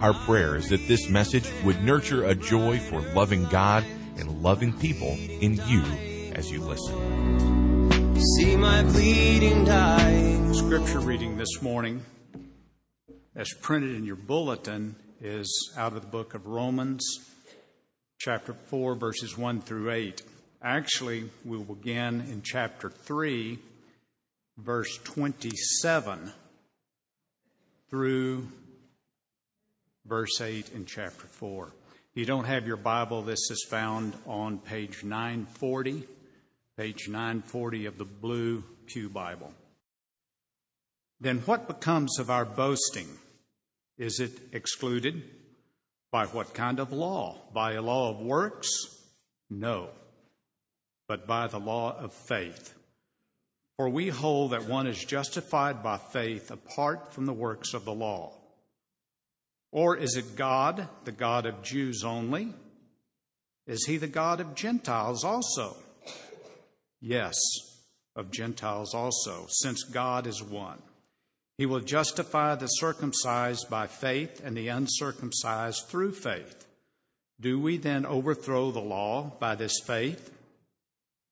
Our prayer is that this message would nurture a joy for loving God and loving people in you as you listen. See my bleeding dying. Scripture reading this morning, as printed in your bulletin, is out of the book of Romans, chapter 4, verses 1 through 8. Actually, we will begin in chapter 3, verse 27 through verse 8 in chapter 4. If you don't have your Bible, this is found on page 940, page 940 of the Blue Pew Bible. Then what becomes of our boasting? Is it excluded? By what kind of law? By a law of works? No, but by the law of faith. For we hold that one is justified by faith apart from the works of the law. Or is it God, the God of Jews only? Is he the God of Gentiles also? Yes, of Gentiles also, since God is one. He will justify the circumcised by faith and the uncircumcised through faith. Do we then overthrow the law by this faith?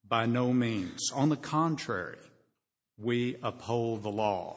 By no means. On the contrary, we uphold the law.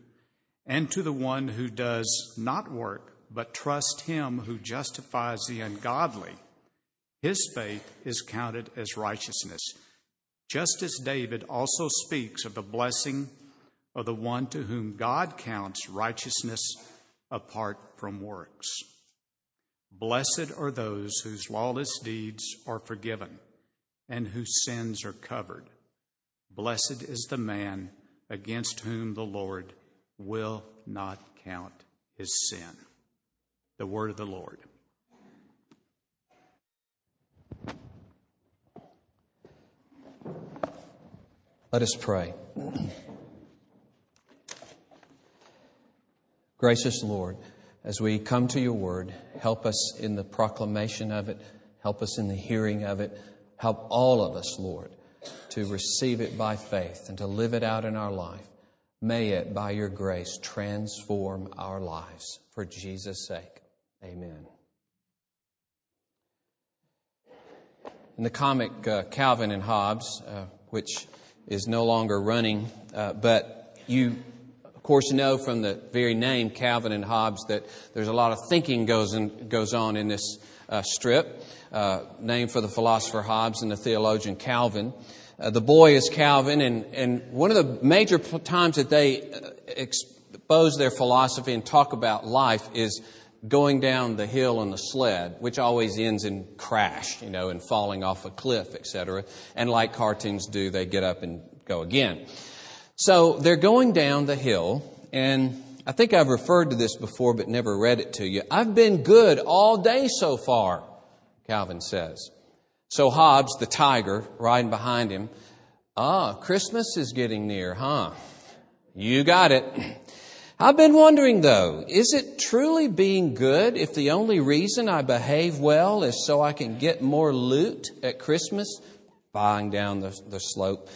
And to the one who does not work, but trust him who justifies the ungodly, his faith is counted as righteousness. Just as David also speaks of the blessing of the one to whom God counts righteousness apart from works. Blessed are those whose lawless deeds are forgiven and whose sins are covered. Blessed is the man against whom the Lord will not count his sin. The word of the Lord. Let us pray. Gracious Lord, as we come to your word, help us in the proclamation of it, help us in the hearing of it, help all of us, Lord, to receive it by faith and to live it out in our life. May it, by your grace, transform our lives. For Jesus' sake, amen. In the comic uh, Calvin and Hobbes, uh, which is no longer running, uh, but you, of course, know from the very name Calvin and Hobbes that there's a lot of thinking goes, in, goes on in this uh, strip, uh, named for the philosopher Hobbes and the theologian Calvin. Uh, the boy is Calvin, and, and one of the major times that they uh, expose their philosophy and talk about life is going down the hill on the sled, which always ends in crash, you know, and falling off a cliff, etc. And like cartoons do, they get up and go again. So they're going down the hill, and I think I've referred to this before, but never read it to you. I've been good all day so far, Calvin says. So Hobbes, the tiger, riding behind him, ah, Christmas is getting near, huh? You got it. I've been wondering though, is it truly being good if the only reason I behave well is so I can get more loot at Christmas? Buying down the, the slope.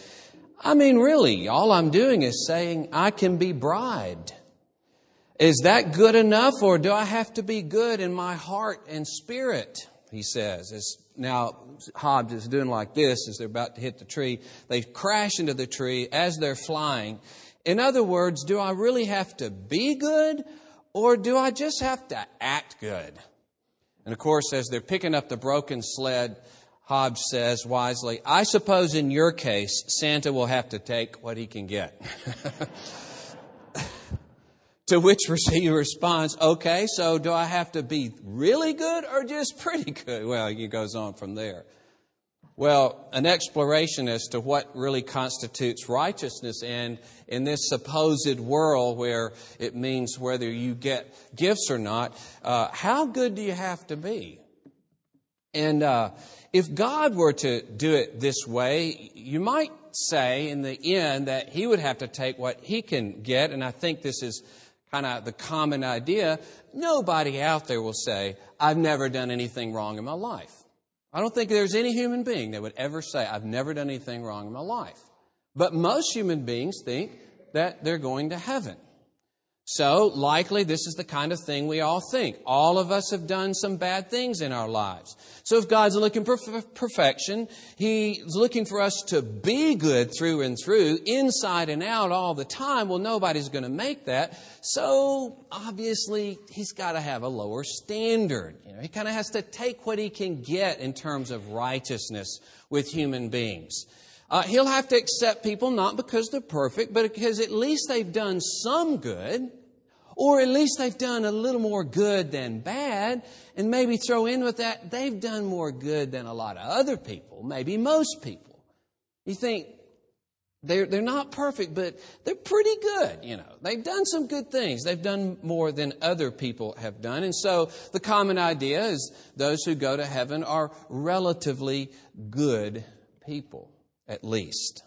I mean, really, all I'm doing is saying I can be bribed. Is that good enough or do I have to be good in my heart and spirit? He says, now Hobbes is doing like this as they're about to hit the tree. They crash into the tree as they're flying. In other words, do I really have to be good Or do I just have to act good? And of course, as they're picking up the broken sled, Hobbes says wisely, I suppose in your case, Santa will have to take what he can get. to which he responds, okay, so do I have to be really good or just pretty good? Well, he goes on from there. Well, an exploration as to what really constitutes righteousness and in this supposed world where it means whether you get gifts or not, uh, how good do you have to be? And uh, if God were to do it this way, you might say in the end that He would have to take what He can get, and I think this is kind of the common idea. Nobody out there will say, I've never done anything wrong in my life. I don't think there's any human being that would ever say, I've never done anything wrong in my life. But most human beings think that they're going to heaven. So, likely, this is the kind of thing we all think. All of us have done some bad things in our lives. So, if God's looking for perfection, He's looking for us to be good through and through, inside and out all the time. Well, nobody's going to make that. So, obviously, He's got to have a lower standard. You know, he kind of has to take what He can get in terms of righteousness with human beings. Uh, he'll have to accept people not because they're perfect, but because at least they've done some good, or at least they've done a little more good than bad, and maybe throw in with that, they've done more good than a lot of other people, maybe most people. You think, they're, they're not perfect, but they're pretty good, you know. They've done some good things. They've done more than other people have done. And so the common idea is those who go to heaven are relatively good people at least.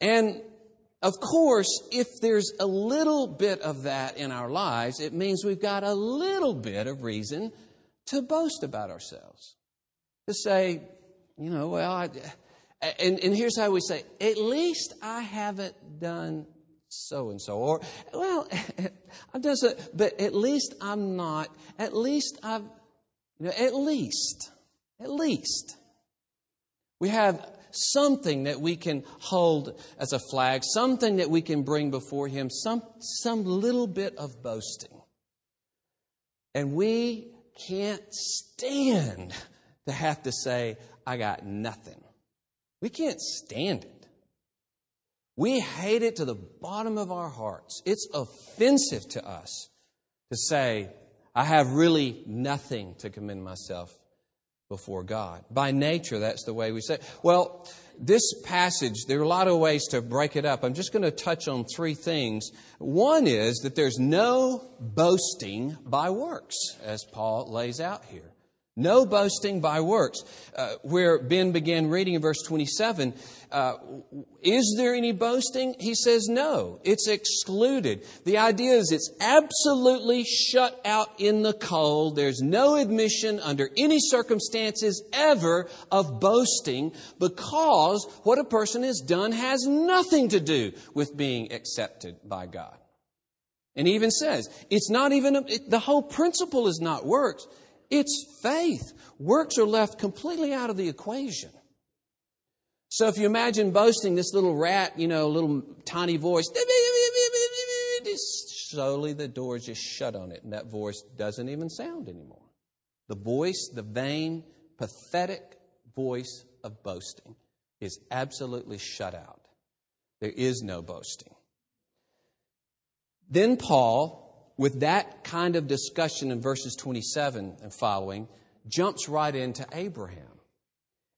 And of course, if there's a little bit of that in our lives, it means we've got a little bit of reason to boast about ourselves. To say, you know, well, I, and, and here's how we say, at least I haven't done so and so. Or, well, I've done so, but at least I'm not, at least I've, you know, at least, at least. We have something that we can hold as a flag, something that we can bring before Him, some, some little bit of boasting. And we can't stand to have to say, I got nothing. We can't stand it. We hate it to the bottom of our hearts. It's offensive to us to say, I have really nothing to commend myself before God. By nature, that's the way we say. It. Well, this passage, there are a lot of ways to break it up. I'm just going to touch on three things. One is that there's no boasting by works, as Paul lays out here. No boasting by works. Uh, where Ben began reading in verse 27, uh, is there any boasting? He says no. It's excluded. The idea is it's absolutely shut out in the cold. There's no admission under any circumstances ever of boasting because what a person has done has nothing to do with being accepted by God. And he even says, it's not even, a, it, the whole principle is not works. It's faith. Works are left completely out of the equation. So if you imagine boasting this little rat, you know, little tiny voice, slowly the door just shut on it, and that voice doesn't even sound anymore. The voice, the vain, pathetic voice of boasting is absolutely shut out. There is no boasting. Then Paul with that kind of discussion in verses 27 and following, jumps right into Abraham.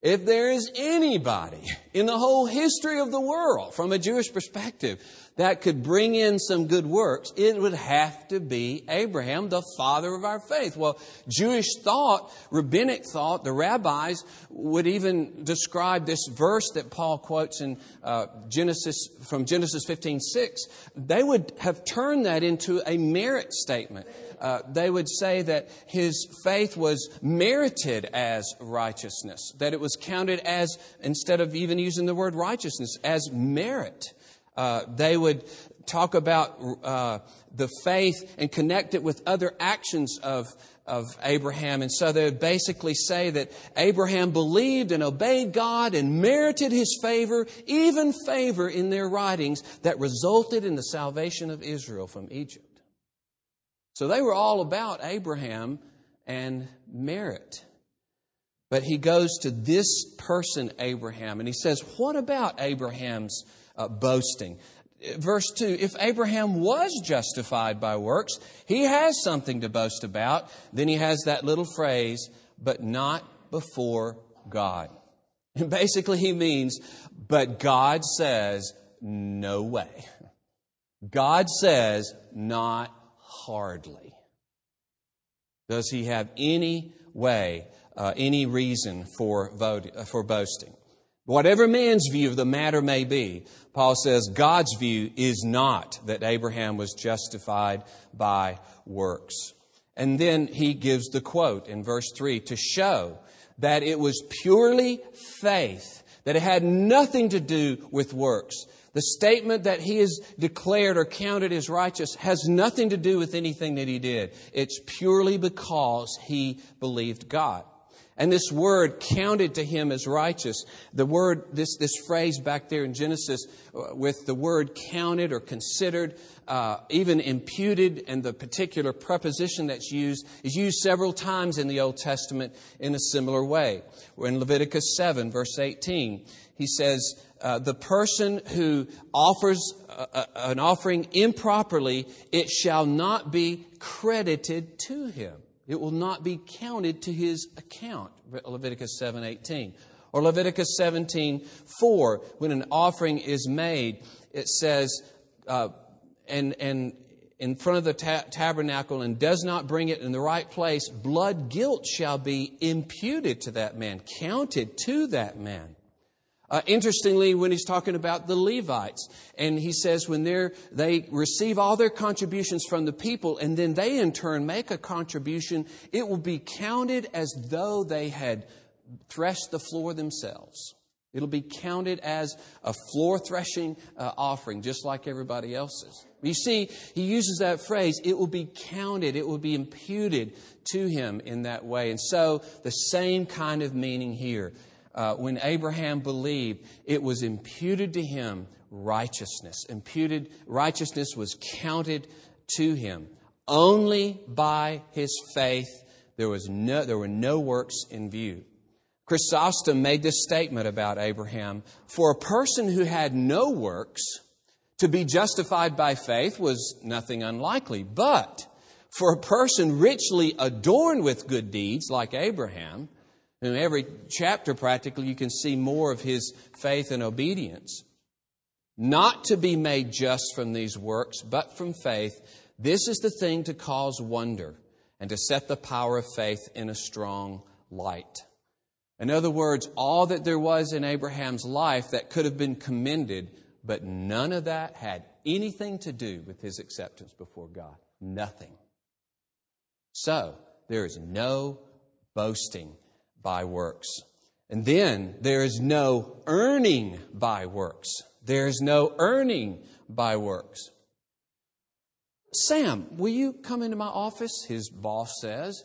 If there is anybody in the whole history of the world, from a Jewish perspective, that could bring in some good works, it would have to be Abraham, the father of our faith. Well, Jewish thought, rabbinic thought, the rabbis would even describe this verse that Paul quotes in uh, Genesis, from Genesis 15 6. They would have turned that into a merit statement. Uh, they would say that his faith was merited as righteousness, that it was counted as, instead of even using the word righteousness, as merit. Uh, they would talk about uh, the faith and connect it with other actions of, of Abraham. And so they would basically say that Abraham believed and obeyed God and merited his favor, even favor in their writings that resulted in the salvation of Israel from Egypt. So they were all about Abraham and merit. But he goes to this person, Abraham, and he says, What about Abraham's uh, boasting? Verse 2 If Abraham was justified by works, he has something to boast about. Then he has that little phrase, but not before God. And basically, he means, but God says, no way. God says, not hardly. Does he have any way, uh, any reason for, vote, uh, for boasting? Whatever man's view of the matter may be, Paul says God's view is not that Abraham was justified by works. And then he gives the quote in verse 3 to show that it was purely faith, that it had nothing to do with works. The statement that he is declared or counted as righteous has nothing to do with anything that he did. It's purely because he believed God. And this word counted to him as righteous. The word, this, this phrase back there in Genesis uh, with the word counted or considered, uh, even imputed, and the particular preposition that's used is used several times in the Old Testament in a similar way. In Leviticus 7, verse 18, he says, uh, the person who offers a, a, an offering improperly, it shall not be credited to him. It will not be counted to his account. Leviticus 7:18. Or Leviticus 17:4, when an offering is made, it says, uh, and, and in front of the ta- tabernacle and does not bring it in the right place, blood guilt shall be imputed to that man, counted to that man. Uh, interestingly, when he's talking about the Levites, and he says when they receive all their contributions from the people, and then they in turn make a contribution, it will be counted as though they had threshed the floor themselves. It'll be counted as a floor threshing uh, offering, just like everybody else's. You see, he uses that phrase, it will be counted, it will be imputed to him in that way. And so, the same kind of meaning here uh, when Abraham believed, it was imputed to him righteousness. Imputed righteousness was counted to him. Only by his faith there, was no, there were no works in view. Chrysostom made this statement about Abraham For a person who had no works, to be justified by faith was nothing unlikely. But for a person richly adorned with good deeds, like Abraham, in every chapter, practically, you can see more of his faith and obedience. Not to be made just from these works, but from faith. This is the thing to cause wonder and to set the power of faith in a strong light. In other words, all that there was in Abraham's life that could have been commended, but none of that had anything to do with his acceptance before God. Nothing. So, there is no boasting by works. And then there is no earning by works. There is no earning by works. Sam, will you come into my office? His boss says.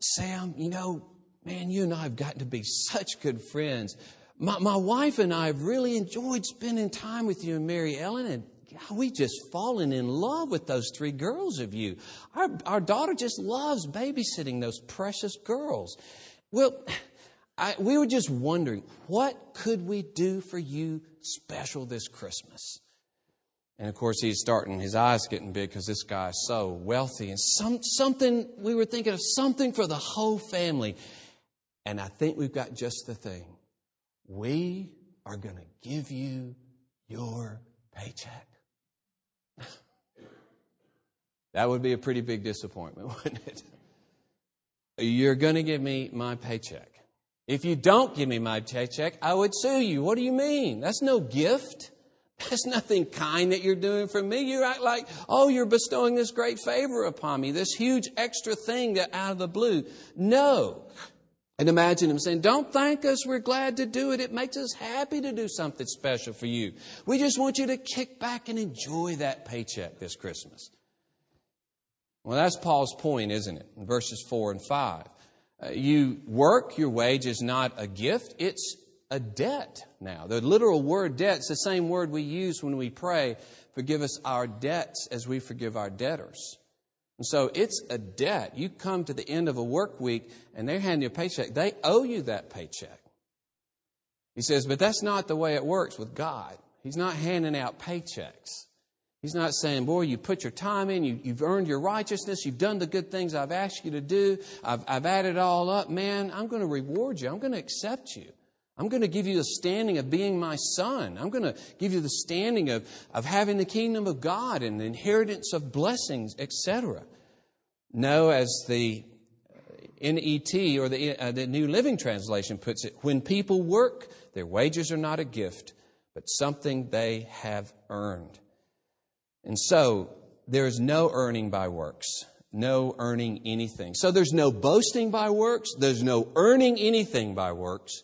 Sam, you know, man, you and I have gotten to be such good friends. My, my wife and I have really enjoyed spending time with you and Mary Ellen, and we just fallen in love with those three girls of you. Our, our daughter just loves babysitting those precious girls. Well, I, we were just wondering, what could we do for you special this Christmas? And of course, he's starting, his eyes getting big because this guy is so wealthy. And some, something, we were thinking of something for the whole family. And I think we've got just the thing. We are going to give you your paycheck. that would be a pretty big disappointment, wouldn't it? You're going to give me my paycheck. If you don't give me my paycheck, I would sue you. What do you mean? That's no gift. That's nothing kind that you're doing for me. You act like, oh, you're bestowing this great favor upon me, this huge extra thing that out of the blue. No. And imagine him saying, Don't thank us. We're glad to do it. It makes us happy to do something special for you. We just want you to kick back and enjoy that paycheck this Christmas. Well, that's Paul's point, isn't it? In verses 4 and 5. Uh, you work, your wage is not a gift, it's a debt now. The literal word debt is the same word we use when we pray, forgive us our debts as we forgive our debtors. And so it's a debt. You come to the end of a work week and they're handing you a paycheck. They owe you that paycheck. He says, but that's not the way it works with God. He's not handing out paychecks. He's not saying, boy, you put your time in, you, have earned your righteousness, you've done the good things I've asked you to do, I've, I've added all up. Man, I'm going to reward you. I'm going to accept you. I'm going to give you the standing of being my son. I'm going to give you the standing of, of having the kingdom of God and the inheritance of blessings, etc. No, as the NET or the, uh, the New Living Translation puts it, when people work, their wages are not a gift, but something they have earned. And so there is no earning by works, no earning anything. So there's no boasting by works, there's no earning anything by works.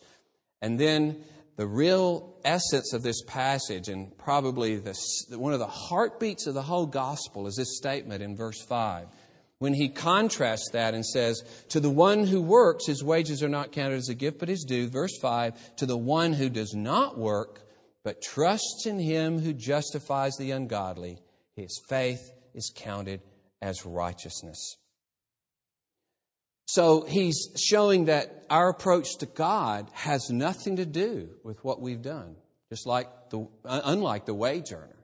And then the real essence of this passage, and probably the, one of the heartbeats of the whole gospel, is this statement in verse 5. When he contrasts that and says, To the one who works, his wages are not counted as a gift, but his due. Verse 5 To the one who does not work, but trusts in him who justifies the ungodly, his faith is counted as righteousness. So he's showing that our approach to God has nothing to do with what we've done, just like the, unlike the wage earner.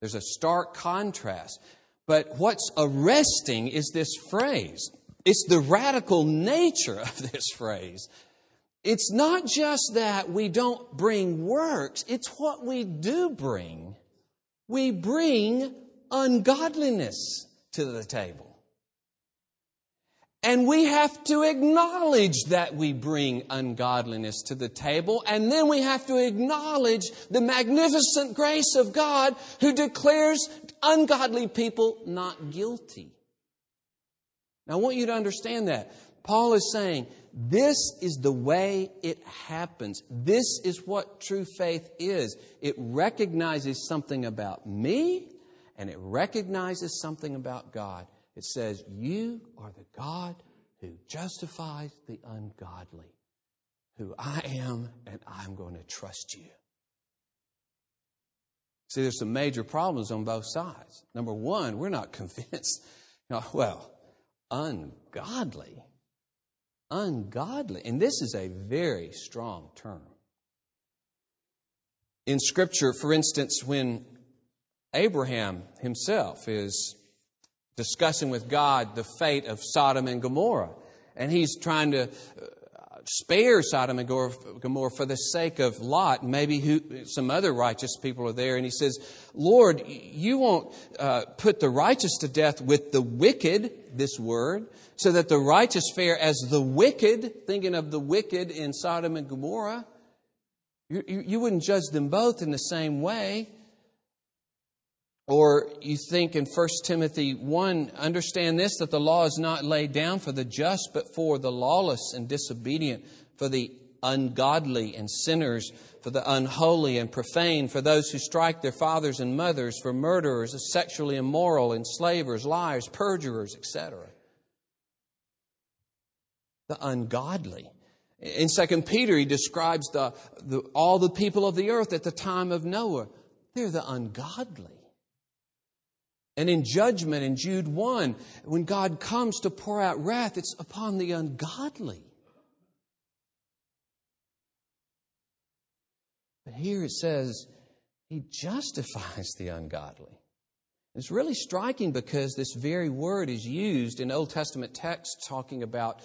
There's a stark contrast. But what's arresting is this phrase. It's the radical nature of this phrase. It's not just that we don't bring works, it's what we do bring. We bring ungodliness to the table. And we have to acknowledge that we bring ungodliness to the table. And then we have to acknowledge the magnificent grace of God who declares ungodly people not guilty. Now, I want you to understand that. Paul is saying, this is the way it happens. This is what true faith is. It recognizes something about me and it recognizes something about God. It says, You are the God who justifies the ungodly, who I am, and I'm going to trust you. See, there's some major problems on both sides. Number one, we're not convinced. Well, ungodly. Ungodly. And this is a very strong term. In Scripture, for instance, when Abraham himself is discussing with God the fate of Sodom and Gomorrah. And he's trying to uh, spare Sodom and Gomorrah for the sake of Lot. Maybe who, some other righteous people are there. And he says, Lord, you won't uh, put the righteous to death with the wicked, this word, so that the righteous fare as the wicked, thinking of the wicked in Sodom and Gomorrah. You, you, you wouldn't judge them both in the same way. Or you think in 1 Timothy 1, understand this that the law is not laid down for the just, but for the lawless and disobedient, for the ungodly and sinners, for the unholy and profane, for those who strike their fathers and mothers, for murderers, sexually immoral, enslavers, liars, perjurers, etc. The ungodly. In 2 Peter, he describes the, the, all the people of the earth at the time of Noah. They're the ungodly. And in judgment in Jude 1, when God comes to pour out wrath, it's upon the ungodly. But here it says, He justifies the ungodly. It's really striking because this very word is used in Old Testament texts talking about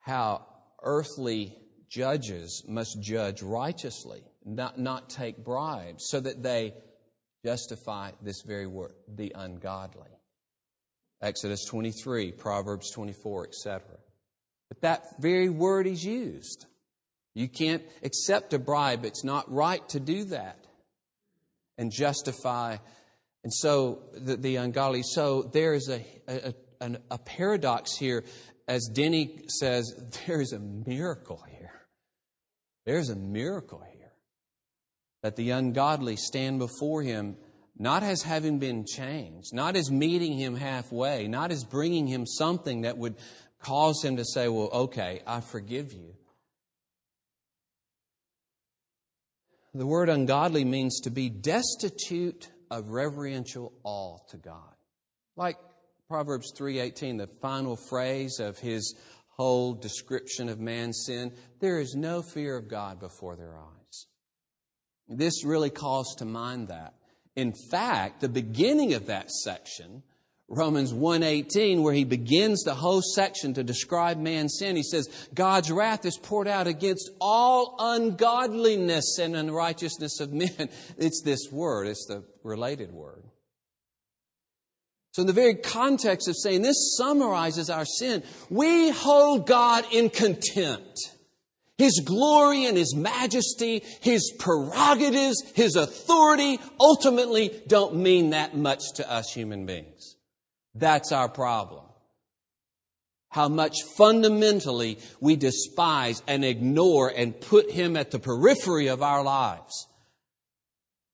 how earthly judges must judge righteously, not, not take bribes, so that they justify this very word, the ungodly. Exodus 23, Proverbs 24, etc. But that very word is used. You can't accept a bribe. It's not right to do that and justify. And so the, the ungodly. So there is a, a, a, a paradox here. As Denney says, there is a miracle here. There's a miracle here that the ungodly stand before him not as having been changed, not as meeting him halfway, not as bringing him something that would cause him to say, Well, okay, I forgive you. The word ungodly means to be destitute of reverential awe to God. Like Proverbs 3:18, the final phrase of his whole description of man's sin, there is no fear of God before their eyes. This really calls to mind that. In fact, the beginning of that section, Romans 1:18 where he begins the whole section to describe man's sin, he says, God's wrath is poured out against all ungodliness and unrighteousness of men. It's this word, it's the related word. So, in the very context of saying this summarizes our sin, we hold God in contempt. His glory and His majesty, His prerogatives, His authority ultimately don't mean that much to us human beings. That's our problem. How much fundamentally we despise and ignore and put Him at the periphery of our lives.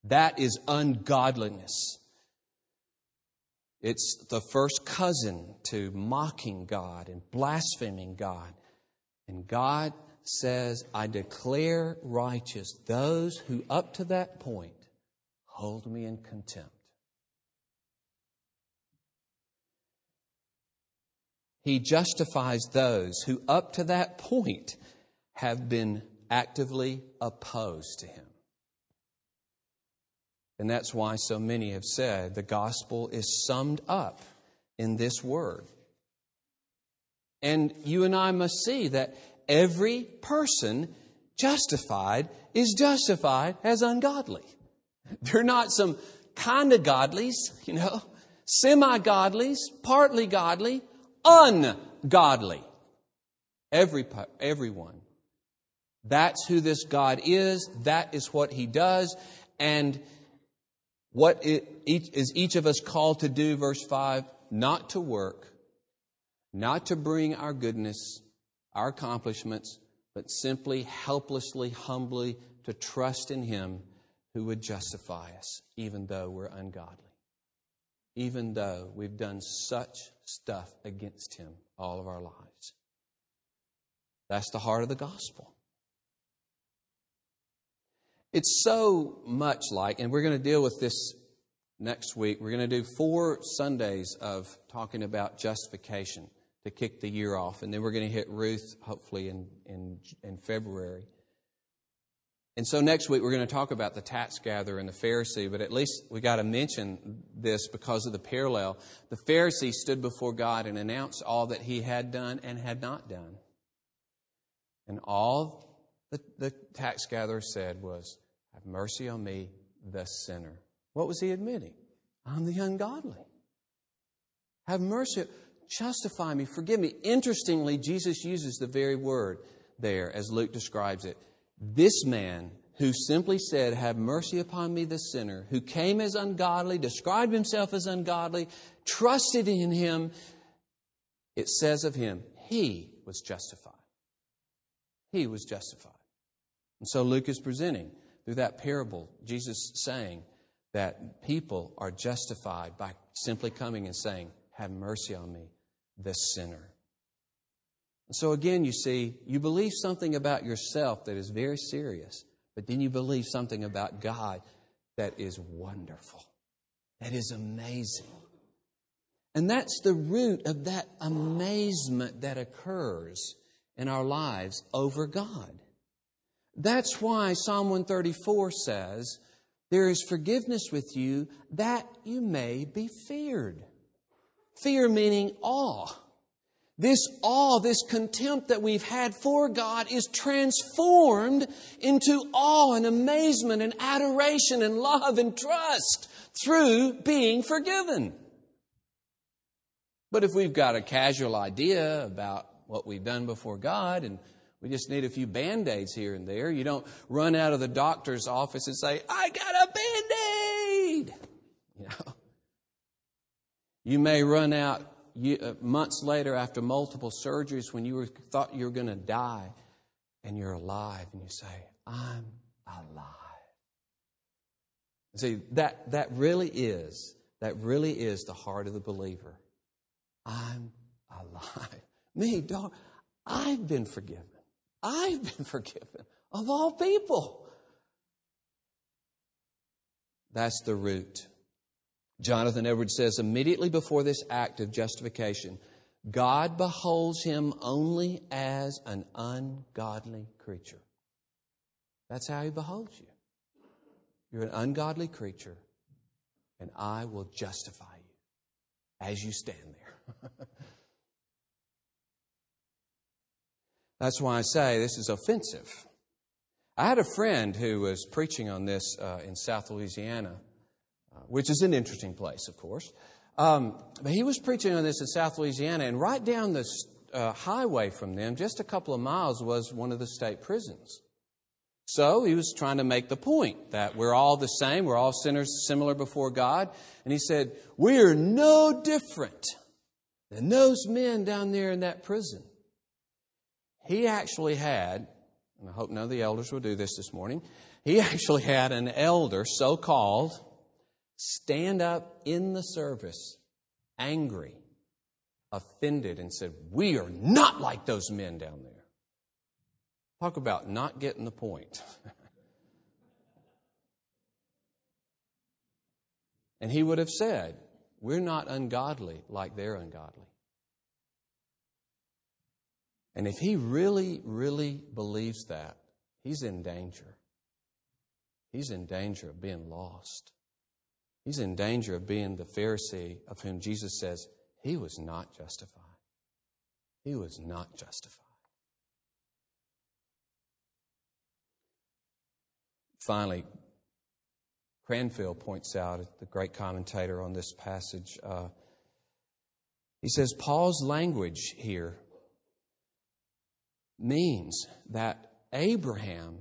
That is ungodliness. It's the first cousin to mocking God and blaspheming God. And God says, I declare righteous those who up to that point hold me in contempt. He justifies those who up to that point have been actively opposed to him. And that's why so many have said the gospel is summed up in this word. And you and I must see that every person justified is justified as ungodly. They're not some kind of godlies, you know, semi godlies, partly godly, ungodly. Every, everyone. That's who this God is. That is what he does. And what each, is each of us called to do, verse 5? Not to work, not to bring our goodness, our accomplishments, but simply, helplessly, humbly to trust in Him who would justify us, even though we're ungodly, even though we've done such stuff against Him all of our lives. That's the heart of the gospel. It's so much like, and we're going to deal with this next week. We're going to do four Sundays of talking about justification to kick the year off. And then we're going to hit Ruth, hopefully, in, in, in February. And so next week we're going to talk about the tax gatherer and the Pharisee, but at least we got to mention this because of the parallel. The Pharisee stood before God and announced all that he had done and had not done. And all the, the tax gatherer said was, have mercy on me, the sinner. What was he admitting? I'm the ungodly. Have mercy. Justify me. Forgive me. Interestingly, Jesus uses the very word there as Luke describes it. This man who simply said, Have mercy upon me, the sinner, who came as ungodly, described himself as ungodly, trusted in him, it says of him, He was justified. He was justified. And so Luke is presenting through that parable, Jesus saying that people are justified by simply coming and saying, Have mercy on me, this sinner. So again, you see, you believe something about yourself that is very serious, but then you believe something about God that is wonderful, that is amazing. And that's the root of that amazement that occurs in our lives over God. That's why Psalm 134 says, There is forgiveness with you that you may be feared. Fear meaning awe. This awe, this contempt that we've had for God is transformed into awe and amazement and adoration and love and trust through being forgiven. But if we've got a casual idea about what we've done before God and we just need a few band aids here and there. You don't run out of the doctor's office and say, I got a band aid. You know, you may run out uh, months later after multiple surgeries when you thought you were going to die and you're alive and you say, I'm alive. See, that, that really is, that really is the heart of the believer. I'm alive. Me, dog, I've been forgiven. I've been forgiven of all people. That's the root. Jonathan Edwards says immediately before this act of justification, God beholds him only as an ungodly creature. That's how he beholds you. You're an ungodly creature, and I will justify you as you stand there. That's why I say this is offensive. I had a friend who was preaching on this uh, in South Louisiana, which is an interesting place, of course. Um, but he was preaching on this in South Louisiana, and right down the uh, highway from them, just a couple of miles, was one of the state prisons. So he was trying to make the point that we're all the same, we're all sinners similar before God. And he said, We're no different than those men down there in that prison. He actually had, and I hope none of the elders will do this this morning, he actually had an elder, so called, stand up in the service, angry, offended, and said, We are not like those men down there. Talk about not getting the point. and he would have said, We're not ungodly like they're ungodly. And if he really, really believes that, he's in danger. He's in danger of being lost. He's in danger of being the Pharisee of whom Jesus says he was not justified. He was not justified. Finally, Cranfield points out, the great commentator on this passage, uh, he says Paul's language here means that Abraham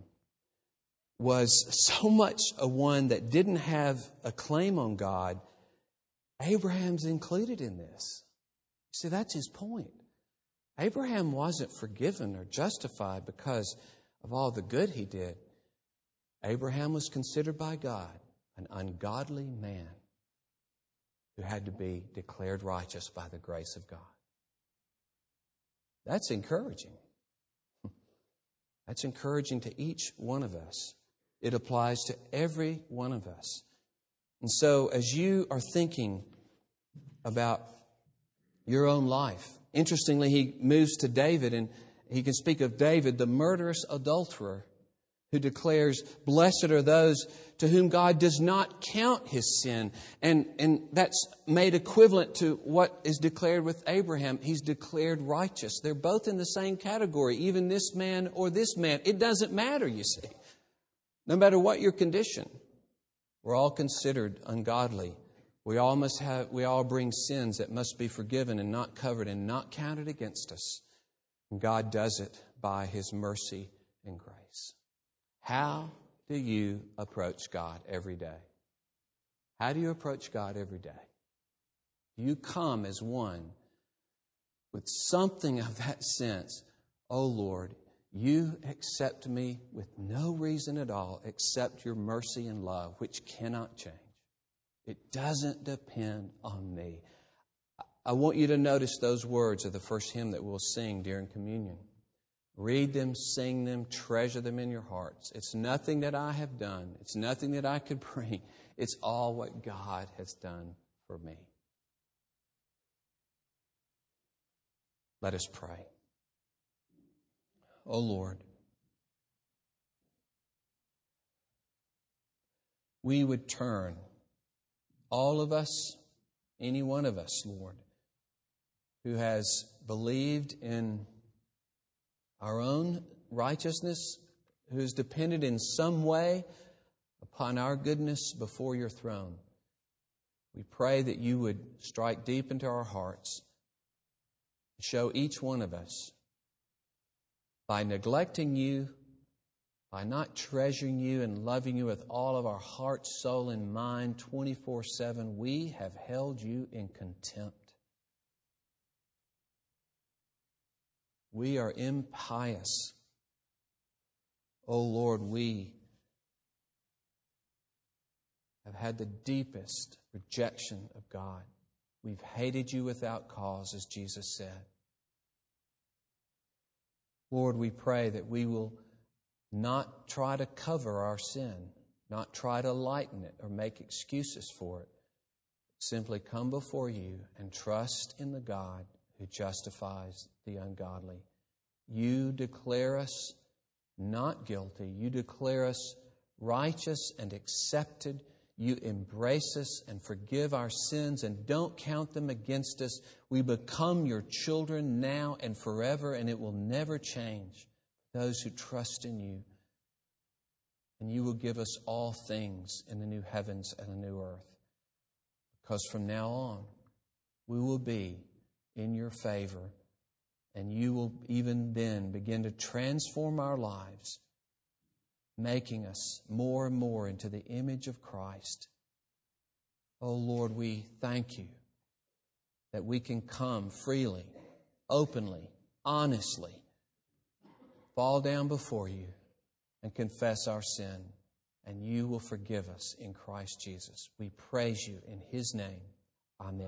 was so much a one that didn't have a claim on God, Abraham's included in this. See, that's his point. Abraham wasn't forgiven or justified because of all the good he did. Abraham was considered by God an ungodly man who had to be declared righteous by the grace of God. That's encouraging. That's encouraging to each one of us. It applies to every one of us. And so, as you are thinking about your own life, interestingly, he moves to David and he can speak of David, the murderous adulterer, who declares, Blessed are those to whom God does not count his sin. And, and that's made equivalent to what is declared with Abraham. He's declared righteous. They're both in the same category, even this man or this man. It doesn't matter, you see. No matter what your condition, we're all considered ungodly. We all must have, we all bring sins that must be forgiven and not covered and not counted against us. And God does it by his mercy and grace. How do you approach God every day? How do you approach God every day? You come as one with something of that sense? Oh Lord, you accept me with no reason at all except your mercy and love, which cannot change. It doesn't depend on me. I want you to notice those words of the first hymn that we'll sing during communion. Read them, sing them, treasure them in your hearts. It's nothing that I have done, it's nothing that I could bring. It's all what God has done for me. Let us pray. O Lord, we would turn, all of us, any one of us, Lord, who has believed in our own righteousness, who is depended in some way upon our goodness before your throne. We pray that you would strike deep into our hearts, show each one of us by neglecting you, by not treasuring you and loving you with all of our heart, soul, and mind 24 7, we have held you in contempt. We are impious. Oh Lord, we have had the deepest rejection of God. We've hated you without cause, as Jesus said. Lord, we pray that we will not try to cover our sin, not try to lighten it or make excuses for it. simply come before you and trust in the God who justifies the ungodly. You declare us not guilty. You declare us righteous and accepted. You embrace us and forgive our sins and don't count them against us. We become your children now and forever, and it will never change. Those who trust in you. And you will give us all things in the new heavens and the new earth. Because from now on, we will be in your favor, and you will even then begin to transform our lives making us more and more into the image of Christ. Oh Lord, we thank you that we can come freely, openly, honestly, fall down before you and confess our sin, and you will forgive us in Christ Jesus. We praise you in his name. Amen.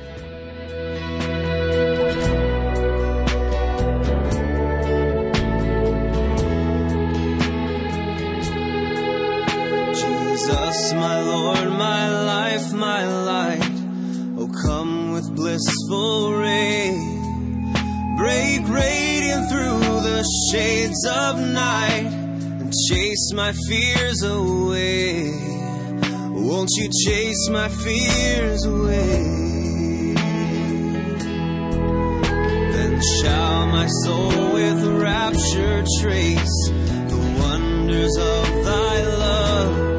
Blissful ray. Break radiant through the shades of night and chase my fears away. Won't you chase my fears away? Then shall my soul with rapture trace the wonders of thy love.